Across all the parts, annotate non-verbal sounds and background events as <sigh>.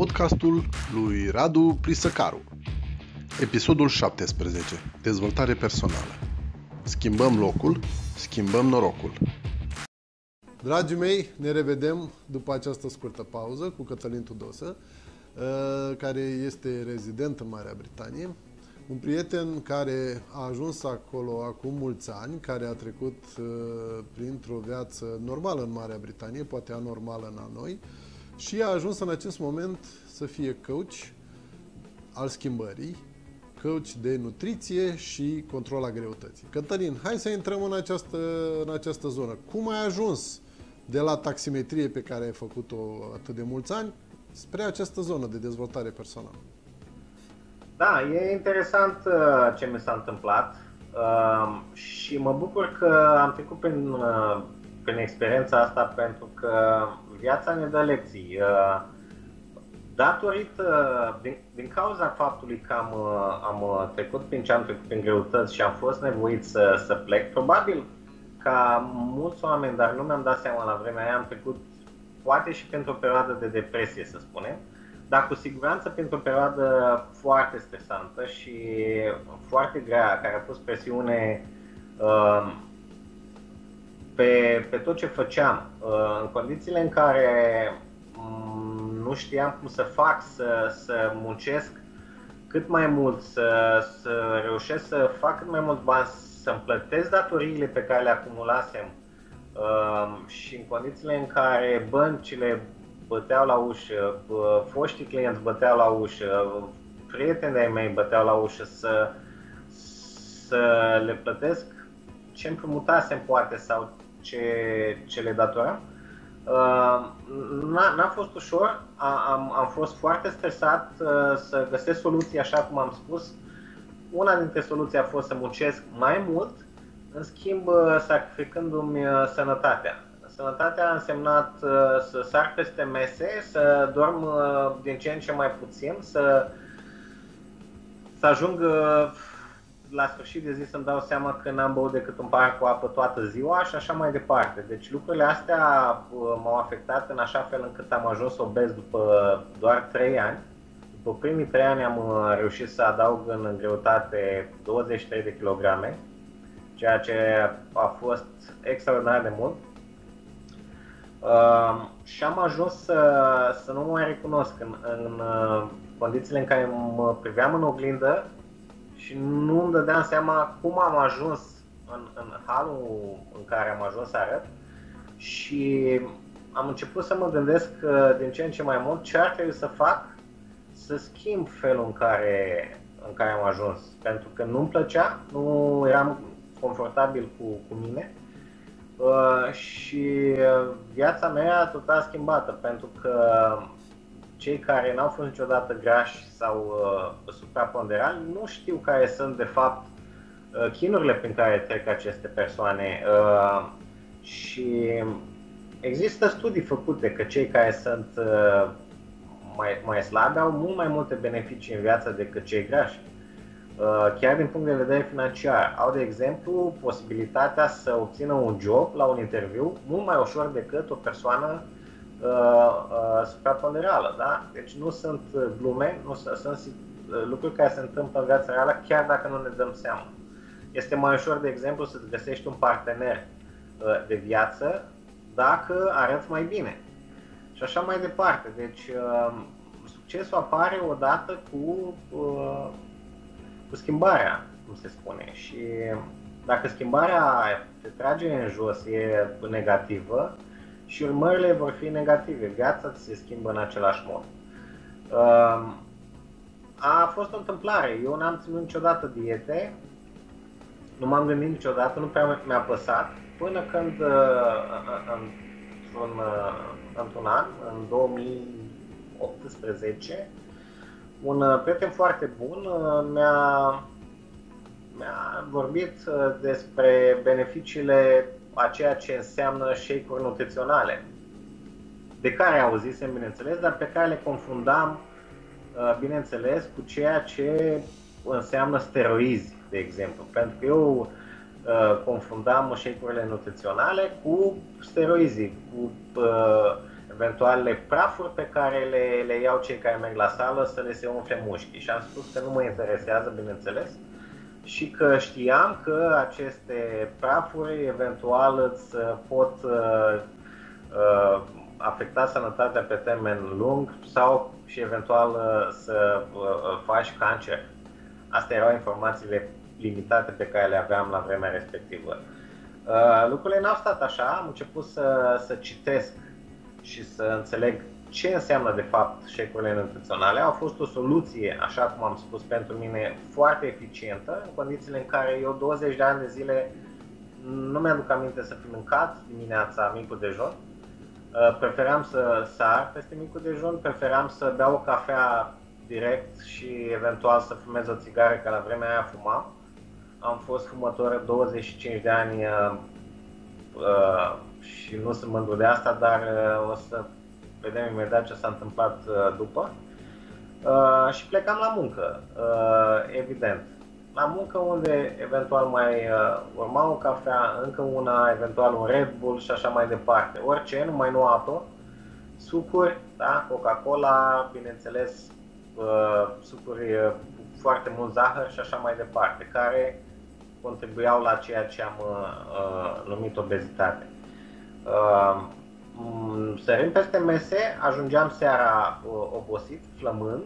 podcastul lui Radu Prisăcaru. Episodul 17. Dezvoltare personală. Schimbăm locul, schimbăm norocul. Dragii mei, ne revedem după această scurtă pauză cu Cătălin Tudosă, uh, care este rezident în Marea Britanie, un prieten care a ajuns acolo acum mulți ani, care a trecut uh, printr-o viață normală în Marea Britanie, poate anormală în noi, și a ajuns în acest moment să fie coach al schimbării, coach de nutriție și control a greutății. Cătălin, hai să intrăm în această, în această zonă. Cum ai ajuns de la taximetrie pe care ai făcut-o atât de mulți ani spre această zonă de dezvoltare personală? Da, e interesant uh, ce mi s-a întâmplat uh, și mă bucur că am trecut prin, uh, prin experiența asta pentru că viața ne dă lecții. Datorită, din, din cauza faptului că am, am trecut prin ce am trecut prin greutăți și am fost nevoit să, să plec, probabil ca mulți oameni, dar nu mi-am dat seama la vremea aia, am trecut poate și pentru o perioadă de depresie, să spunem, dar cu siguranță pentru o perioadă foarte stresantă și foarte grea, care a pus presiune uh, pe, pe tot ce făceam. Uh, în condițiile în care um, nu știam cum să fac, să, să muncesc cât mai mult, să, să reușesc să fac cât mai mult bani, să-mi plătesc datoriile pe care le acumulasem uh, și în condițiile în care băncile băteau la ușă, foștii clienți băteau la ușă, prietenii mei băteau la ușă să, să le plătesc ce împrumutasem poate sau ce, ce le datoram. Uh, n-a, n-a fost ușor, am, am fost foarte stresat uh, să găsesc soluții așa cum am spus. Una dintre soluții a fost să muncesc mai mult, în schimb uh, sacrificându-mi sănătatea Sănătatea a însemnat uh, să sar peste mese, să dorm uh, din ce în ce mai puțin, să, să ajung uh, la sfârșit de zi să-mi dau seama că n-am băut decât un pahar cu apă toată ziua și așa mai departe. Deci lucrurile astea m-au afectat în așa fel încât am ajuns obez după doar 3 ani. După primii 3 ani am reușit să adaug în greutate 23 de kilograme, ceea ce a fost extraordinar de mult. Uh, și am ajuns să, să nu mă mai recunosc în, în uh, condițiile în care mă priveam în oglindă și nu îmi dădeam seama cum am ajuns în, în halul în care am ajuns să arăt și am început să mă gândesc uh, din ce în ce mai mult ce ar trebui să fac să schimb felul în care, în care am ajuns. Pentru că nu-mi plăcea, nu eram confortabil cu, cu mine Uh, și uh, viața mea tot a schimbată pentru că cei care n-au fost niciodată grași sau uh, supraponderali nu știu care sunt de fapt uh, chinurile prin care trec aceste persoane uh, și există studii făcute că cei care sunt uh, mai, mai slabi au mult mai multe beneficii în viață decât cei grași. Uh, chiar din punct de vedere financiar. Au, de exemplu, posibilitatea să obțină un job la un interviu mult mai ușor decât o persoană uh, uh, supraponderală. Da? Deci nu sunt glume, nu sunt, sunt uh, lucruri care se întâmplă în viața reală chiar dacă nu ne dăm seama. Este mai ușor, de exemplu, să-ți găsești un partener uh, de viață dacă arăți mai bine. Și așa mai departe. Deci, uh, succesul apare odată cu uh, cu schimbarea, cum se spune. Și dacă schimbarea te trage în jos, e negativă și urmările vor fi negative. Viața se schimbă în același mod. Um, a fost o întâmplare. Eu n-am ținut niciodată diete, nu m-am gândit niciodată, nu prea mi-a păsat, până când uh, într-un, uh, într-un an, în 2018, un uh, prieten foarte bun uh, mi-a, mi-a vorbit uh, despre beneficiile a ceea ce înseamnă shake-uri nutriționale, de care auzisem, bineînțeles, dar pe care le confundam, bineînțeles, cu ceea ce înseamnă steroizi, de exemplu. Pentru că eu confundam shake-urile nutriționale cu steroizii, cu eventualele prafuri pe care le, le iau cei care merg la sală să le se umfle mușchii. Și am spus că nu mă interesează, bineînțeles, și că știam că aceste prafuri eventual îți pot uh, uh, afecta sănătatea pe termen lung sau și eventual uh, să uh, faci cancer. Astea erau informațiile limitate pe care le aveam la vremea respectivă. Uh, lucrurile n-au stat așa, am început să, să citesc și să înțeleg ce înseamnă de fapt șecurile nutriționale. Au fost o soluție, așa cum am spus, pentru mine foarte eficientă, în condițiile în care eu 20 de ani de zile nu mi-aduc aminte să fi mâncat dimineața micul dejun. Uh, preferam să sar peste micul dejun, preferam să beau o cafea direct și eventual să fumez o țigară, că la vremea aia fumam. Am fost fumător 25 de ani uh, uh, și nu sunt mândru de asta, dar uh, o să vedem imediat ce s-a întâmplat uh, după. Uh, și plecam la muncă, uh, evident. La muncă unde eventual mai uh, urma o cafea, încă una, eventual un Red Bull și așa mai departe. Orice, numai nu apă, sucuri, da? Coca-Cola, bineînțeles, uh, sucuri uh, foarte mult zahăr și așa mai departe, care contribuiau la ceea ce am uh, numit obezitate. Uh, sărim peste mese, ajungeam seara uh, obosit, flămând,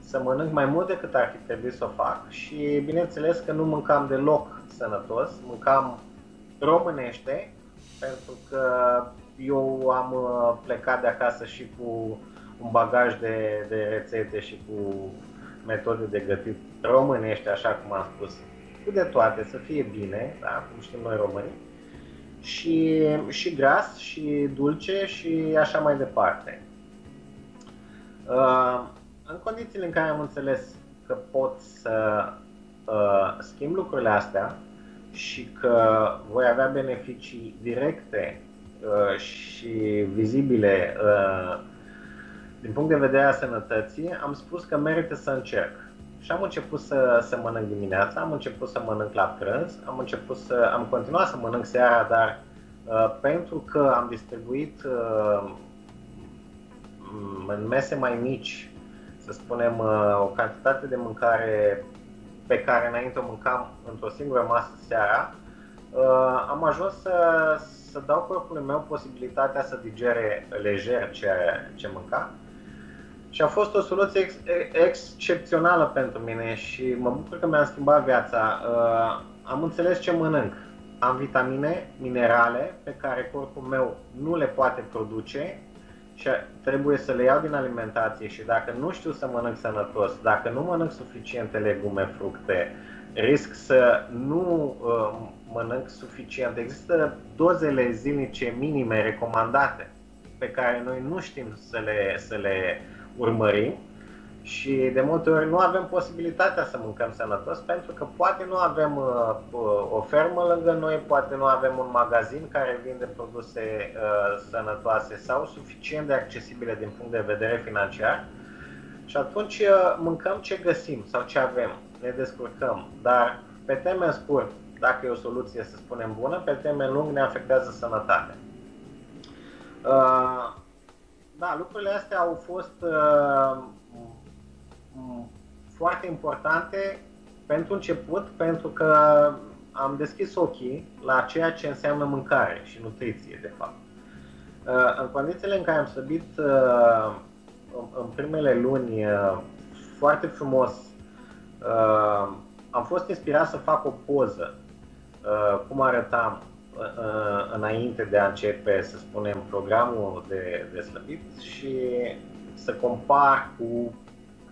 să mănânc mai mult decât ar fi trebuit să o fac și bineînțeles că nu mâncam deloc sănătos, mâncam românește, pentru că eu am uh, plecat de acasă și cu un bagaj de, de rețete și cu metode de gătit românește, așa cum am spus, cu de toate, să fie bine, da, cum știm noi românii, și, și gras, și dulce și așa mai departe. Uh, în condițiile în care am înțeles că pot să uh, schimb lucrurile astea și că voi avea beneficii directe uh, și vizibile uh, din punct de vedere a sănătății, am spus că merită să încerc. Și am început să, să mănânc dimineața, am început să mănânc la prânz, am început să am continuat să mănânc seara, dar uh, pentru că am distribuit uh, în mese mai mici, să spunem, uh, o cantitate de mâncare pe care înainte o mâncam într-o singură masă seara, uh, am ajuns să, să dau corpului meu posibilitatea să digere lejer ce, ce mânca și a fost o soluție ex- excepțională pentru mine și mă bucur că mi-a schimbat viața. Uh, am înțeles ce mănânc. Am vitamine, minerale pe care corpul meu nu le poate produce și trebuie să le iau din alimentație și dacă nu știu să mănânc sănătos, dacă nu mănânc suficiente legume, fructe, risc să nu uh, mănânc suficient. Există dozele zilnice minime recomandate pe care noi nu știm să le, să le urmărim și de multe ori nu avem posibilitatea să mâncăm sănătos pentru că poate nu avem uh, uh, o fermă lângă noi, poate nu avem un magazin care vinde produse uh, sănătoase sau suficient de accesibile din punct de vedere financiar și atunci uh, mâncăm ce găsim sau ce avem, ne descurcăm, dar pe termen scurt, dacă e o soluție să spunem bună, pe termen lung ne afectează sănătatea. Uh, da, lucrurile astea au fost uh, foarte importante pentru început, pentru că am deschis ochii la ceea ce înseamnă mâncare și nutriție, de fapt. Uh, în condițiile în care am slăbit uh, în primele luni uh, foarte frumos, uh, am fost inspirat să fac o poză, uh, cum arătam, Uh, înainte de a începe, să spunem, programul de, de slăbit și să compar cu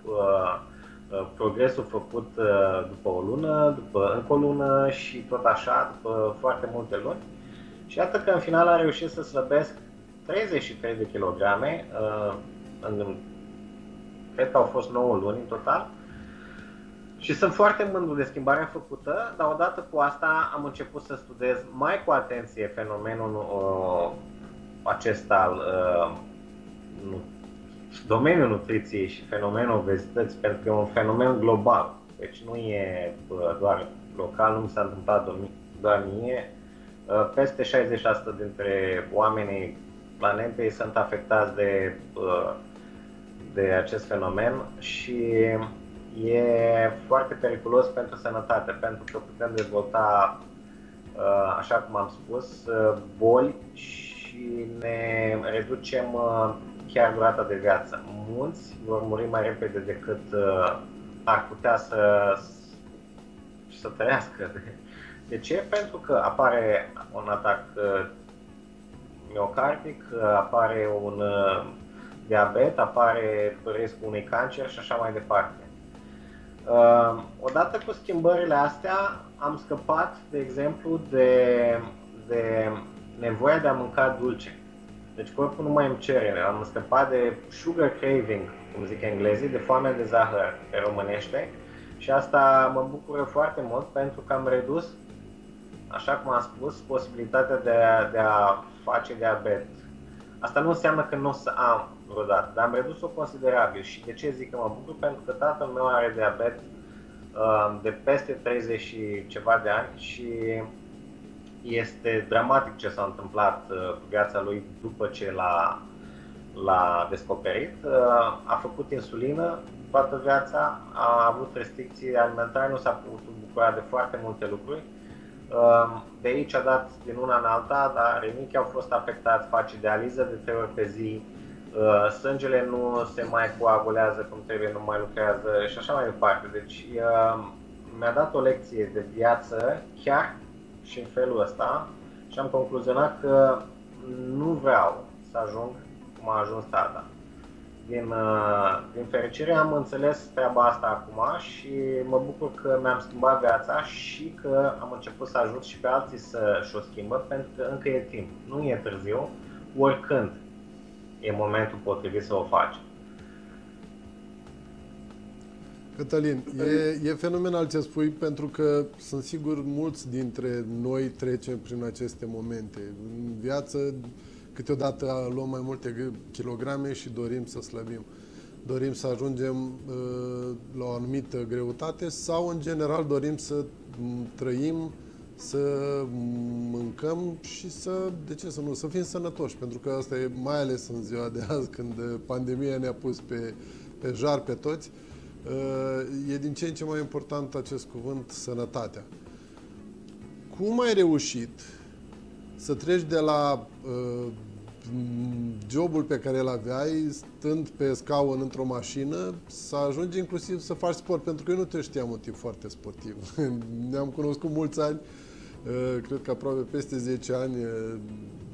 uh, uh, progresul făcut uh, după o lună, după încă o lună și tot așa, după foarte multe luni. Și iată că în final am reușit să slăbesc 33 de kilograme, uh, în, cred că au fost 9 luni în total, și sunt foarte mândru de schimbarea făcută, dar odată cu asta am început să studiez mai cu atenție fenomenul uh, acesta al uh, nu, domeniul nutriției și fenomenul obezității, pentru că e un fenomen global. Deci nu e uh, doar local, nu mi s-a întâmplat doar mie. Uh, peste 60% dintre oamenii planetei sunt afectați de, de acest fenomen și e foarte periculos pentru sănătate, pentru că putem dezvolta, așa cum am spus, boli și ne reducem chiar durata de viață. Mulți vor muri mai repede decât ar putea să, să trăiască. <laughs> De ce? Pentru că apare un atac uh, miocardic, uh, apare un uh, diabet, apare riscul unui cancer și așa mai departe. Odată cu schimbările astea am scăpat, de exemplu, de, de nevoia de a mânca dulce. Deci corpul nu mai îmi cere, am scăpat de sugar craving, cum zic englezii, de foame de zahăr pe românește și asta mă bucură foarte mult pentru că am redus, așa cum am spus, posibilitatea de a, de a face diabet. Asta nu înseamnă că nu o să am vreodată, dar am redus-o considerabil și de ce zic că mă bucur? Pentru că tatăl meu are diabet uh, de peste 30 și ceva de ani și este dramatic ce s-a întâmplat uh, cu viața lui după ce l-a, l-a descoperit. Uh, a făcut insulină toată viața, a avut restricții alimentare, nu s-a putut bucura de foarte multe lucruri. Uh, de aici a dat din una în alta, dar renichii au fost afectați, face dializă de trei ori pe zi, sângele nu se mai coagulează cum trebuie, nu mai lucrează și așa mai departe. Deci mi-a dat o lecție de viață chiar și în felul ăsta și am concluzionat că nu vreau să ajung cum a ajuns tata. Din, uh, din fericire am înțeles treaba asta acum și mă bucur că mi-am schimbat viața și că am început să ajut și pe alții să și-o schimbă pentru că încă e timp. Nu e târziu, oricând e momentul potrivit să o faci. Cătălin, e, e fenomenal ce spui pentru că sunt sigur mulți dintre noi trecem prin aceste momente. În viață câteodată luăm mai multe kilograme și dorim să slăbim. Dorim să ajungem uh, la o anumită greutate sau în general dorim să trăim, să mâncăm și să, de ce să nu, să fim sănătoși, pentru că asta e mai ales în ziua de azi când pandemia ne-a pus pe, pe jar pe toți. Uh, e din ce în ce mai important acest cuvânt, sănătatea. Cum ai reușit să treci de la uh, jobul pe care îl aveai, stând pe scaun într-o mașină, să ajungi inclusiv să faci sport, pentru că eu nu te știam un tip foarte sportiv. <laughs> Ne-am cunoscut mulți ani, uh, cred că aproape peste 10 ani, uh,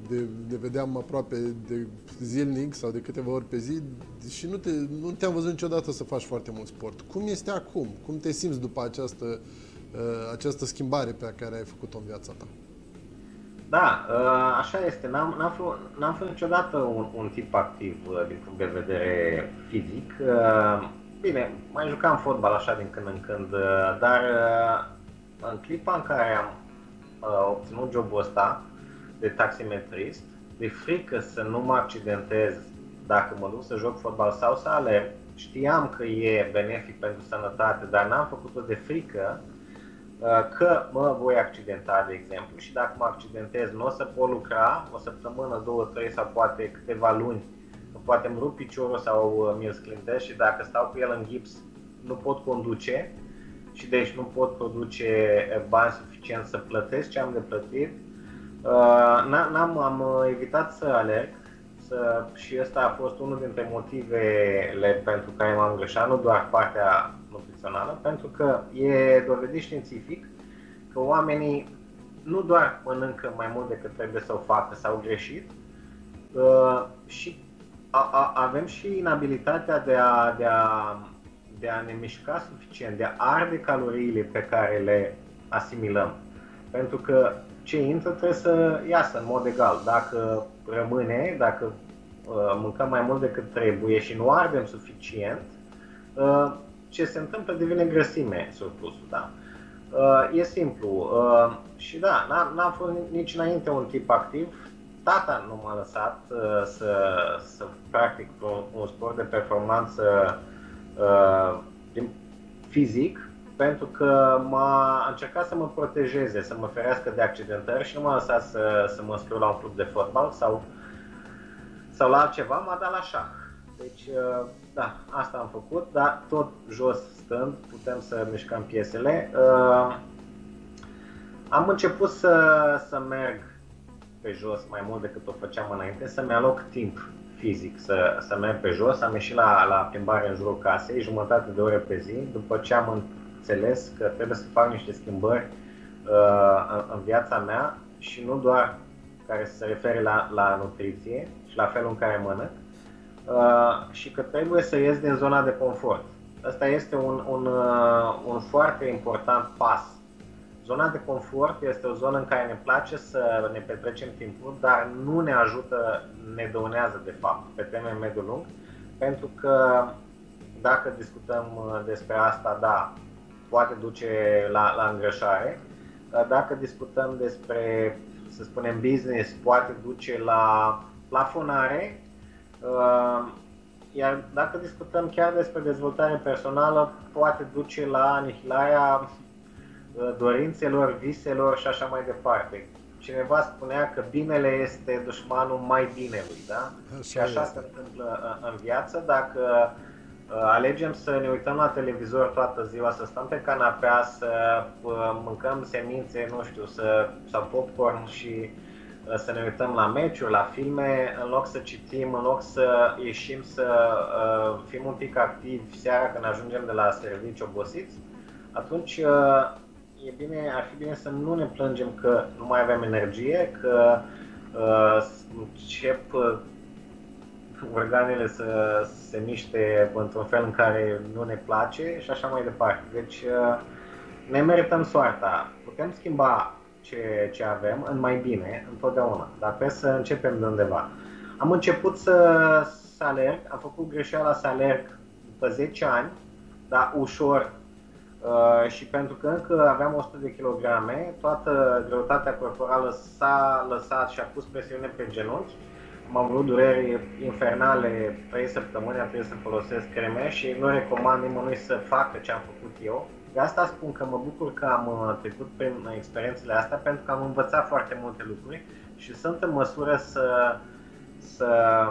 de, de vedeam aproape de zilnic sau de câteva ori pe zi și nu, te, nu te-am văzut niciodată să faci foarte mult sport. Cum este acum? Cum te simți după această, uh, această schimbare pe care ai făcut-o în viața ta? Da, uh, așa este. N-am, n-am, fost, n-am fost niciodată un, un tip activ uh, din punct de vedere fizic. Bine, mai jucam fotbal așa din când în când, dar în clipa în care am obținut jobul ăsta, de taximetrist, de frică să nu mă accidentez dacă mă duc să joc fotbal sau să alerg. Știam că e benefic pentru sănătate, dar n-am făcut-o de frică uh, că mă voi accidenta, de exemplu, și dacă mă accidentez, nu o să pot lucra o săptămână, două, trei sau poate câteva luni, poate îmi rup piciorul sau uh, mi-l sclintesc și dacă stau cu el în gips, nu pot conduce și deci nu pot produce uh, bani suficient să plătesc ce am de plătit. Uh, n-am, am uh, evitat să alerg să, și ăsta a fost unul dintre motivele pentru care m-am greșat, nu doar partea nutrițională, pentru că e dovedit științific că oamenii nu doar mănâncă mai mult decât trebuie să o facă sau greșit, uh, și a, a, avem și inabilitatea de a, de, a, de a ne mișca suficient, de a arde caloriile pe care le asimilăm. Pentru că ce intră trebuie să iasă în mod egal. Dacă rămâne, dacă uh, mâncăm mai mult decât trebuie și nu ardem suficient, uh, ce se întâmplă devine grăsime surplusul. Da? Uh, e simplu. Uh, și da, n-am, n-am fost nici înainte un tip activ. Tata nu m-a lăsat uh, să, să practic un, un sport de performanță uh, fizic, pentru că m-a încercat să mă protejeze, să mă ferească de accidentări și nu m-a lăsat să, să mă scriu la un club de fotbal sau sau la altceva, m-a dat la șah. Deci, uh, da, asta am făcut, dar tot jos stând putem să mișcăm piesele. Uh, am început să, să merg pe jos mai mult decât o făceam înainte, să-mi aloc timp fizic să, să merg pe jos. Am ieșit la, la plimbare în jurul casei, jumătate de ore pe zi, după ce am înțeles că trebuie să fac niște schimbări uh, în, în viața mea și nu doar care se refere la, la nutriție și la felul în care mănânc, uh, și că trebuie să ies din zona de confort. Asta este un, un, uh, un foarte important pas. Zona de confort este o zonă în care ne place să ne petrecem timpul, dar nu ne ajută, ne dăunează de fapt pe termen mediu lung, pentru că dacă discutăm uh, despre asta, da, poate duce la, la îngrășare. Dacă discutăm despre, să spunem, business, poate duce la plafonare. Uh, iar dacă discutăm chiar despre dezvoltare personală, poate duce la anihilarea uh, dorințelor, viselor și așa mai departe. Cineva spunea că binele este dușmanul mai binelui, da? Așa și așa este. se întâmplă în viață. Dacă Uh, alegem să ne uităm la televizor toată ziua, să stăm pe canapea, să uh, mâncăm semințe, nu știu, să, sau popcorn și uh, să ne uităm la meciuri, la filme, în loc să citim, în loc să ieșim să uh, fim un pic activi seara când ajungem de la serviciu obosiți, atunci uh, e bine, ar fi bine să nu ne plângem că nu mai avem energie, că uh, încep organele să se miște într-un fel în care nu ne place și așa mai departe. Deci uh, ne merităm soarta. Putem schimba ce, ce avem în mai bine întotdeauna, dar trebuie să începem de undeva. Am început să, să alerg, am făcut greșeala să alerg după 10 ani, dar ușor Uh, și pentru că încă aveam 100 de kilograme, toată greutatea corporală s-a lăsat și a pus presiune pe genunchi am avut dureri infernale 3 săptămâni, am trebuit să folosesc creme și nu recomand nimănui să facă ce am făcut eu. De asta spun că mă bucur că am uh, trecut prin experiențele astea pentru că am învățat foarte multe lucruri și sunt în măsură să, să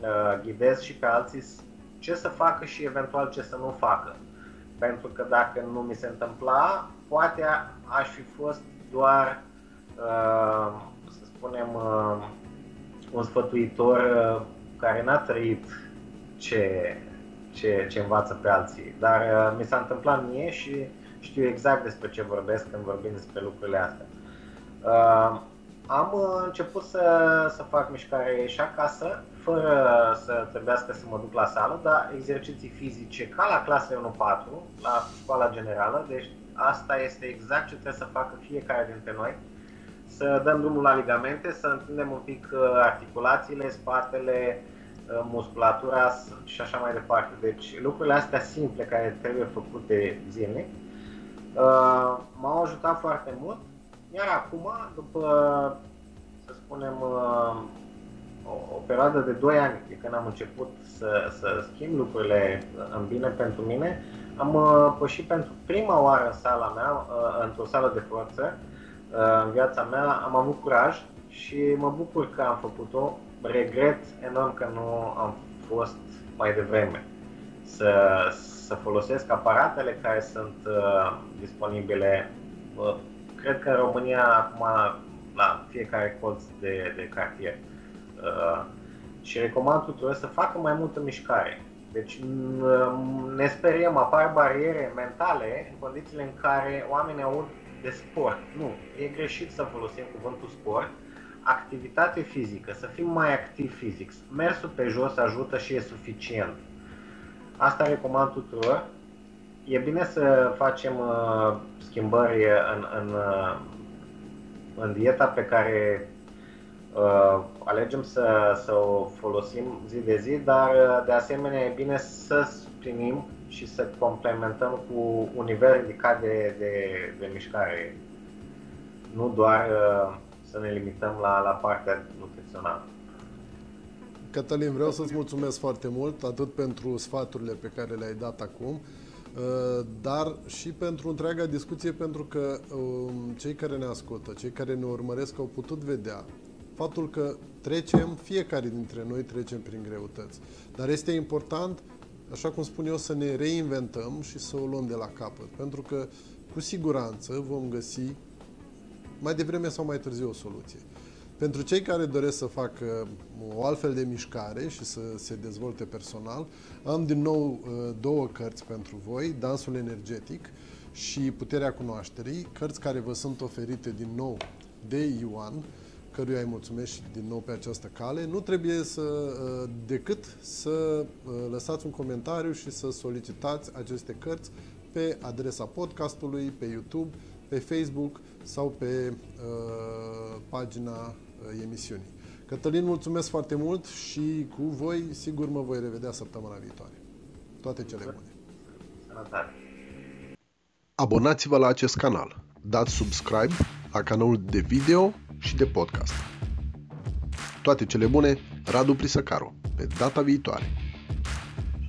uh, ghidez și pe alții ce să facă și eventual ce să nu facă. Pentru că dacă nu mi se întâmpla, poate aș fi fost doar, uh, să spunem, uh, un sfătuitor uh, care n-a trăit ce, ce, ce învață pe alții. Dar uh, mi s-a întâmplat mie și știu exact despre ce vorbesc când vorbim despre lucrurile astea. Uh, am început să, să fac mișcare și acasă, fără să trebuiască să mă duc la sală, dar exerciții fizice ca la clase 1-4, la școala generală, deci asta este exact ce trebuie să facă fiecare dintre noi să dăm drumul la ligamente, să întindem un pic uh, articulațiile, spatele, uh, musculatura și așa mai departe. Deci lucrurile astea simple care trebuie făcute zilnic uh, m-au ajutat foarte mult. Iar acum, după, să spunem, o, o perioadă de 2 ani de când am început să, să schimb lucrurile în bine pentru mine, am pășit pentru prima oară în sala mea, într-o sală de forță, Uh, în viața mea, am avut curaj și mă bucur că am făcut-o. Regret enorm că nu am fost mai devreme să, să folosesc aparatele care sunt uh, disponibile. Uh, cred că în România acum la fiecare colț de, de cartier. Uh, și recomand tuturor să facă mai multă mișcare. Deci ne speriem, apar bariere mentale în condițiile în care oamenii aud de sport. Nu, e greșit să folosim cuvântul sport. Activitate fizică, să fim mai activi fizic. Mersul pe jos ajută și e suficient. Asta recomand tuturor. E bine să facem uh, schimbări în, în, uh, în dieta pe care uh, alegem să, să o folosim zi de zi, dar uh, de asemenea e bine să suplinim și să complementăm cu un nivel ridicat de, de, de mișcare. Nu doar uh, să ne limităm la, la partea nutrițională. Cătălin, vreau să-ți mulțumesc foarte mult, atât pentru sfaturile pe care le-ai dat acum, uh, dar și pentru întreaga discuție, pentru că um, cei care ne ascultă, cei care ne urmăresc au putut vedea faptul că trecem, fiecare dintre noi trecem prin greutăți. Dar este important, așa cum spun eu, să ne reinventăm și să o luăm de la capăt. Pentru că, cu siguranță, vom găsi mai devreme sau mai târziu o soluție. Pentru cei care doresc să facă o altfel de mișcare și să se dezvolte personal, am din nou uh, două cărți pentru voi, Dansul energetic și Puterea cunoașterii, cărți care vă sunt oferite din nou de Ioan, căruia îi mulțumesc și din nou pe această cale. Nu trebuie să, uh, decât să uh, lăsați un comentariu și să solicitați aceste cărți pe adresa podcastului, pe YouTube, pe Facebook sau pe uh, pagina uh, emisiunii. Cătălin, mulțumesc foarte mult și cu voi, sigur, mă voi revedea săptămâna viitoare. Toate cele bune! Abonați-vă la acest canal, dați subscribe la canalul de video și de podcast. Toate cele bune, Radu Prisăcaru, pe data viitoare.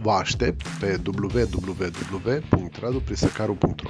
Vă aștept pe www.raduprisăcaru.ro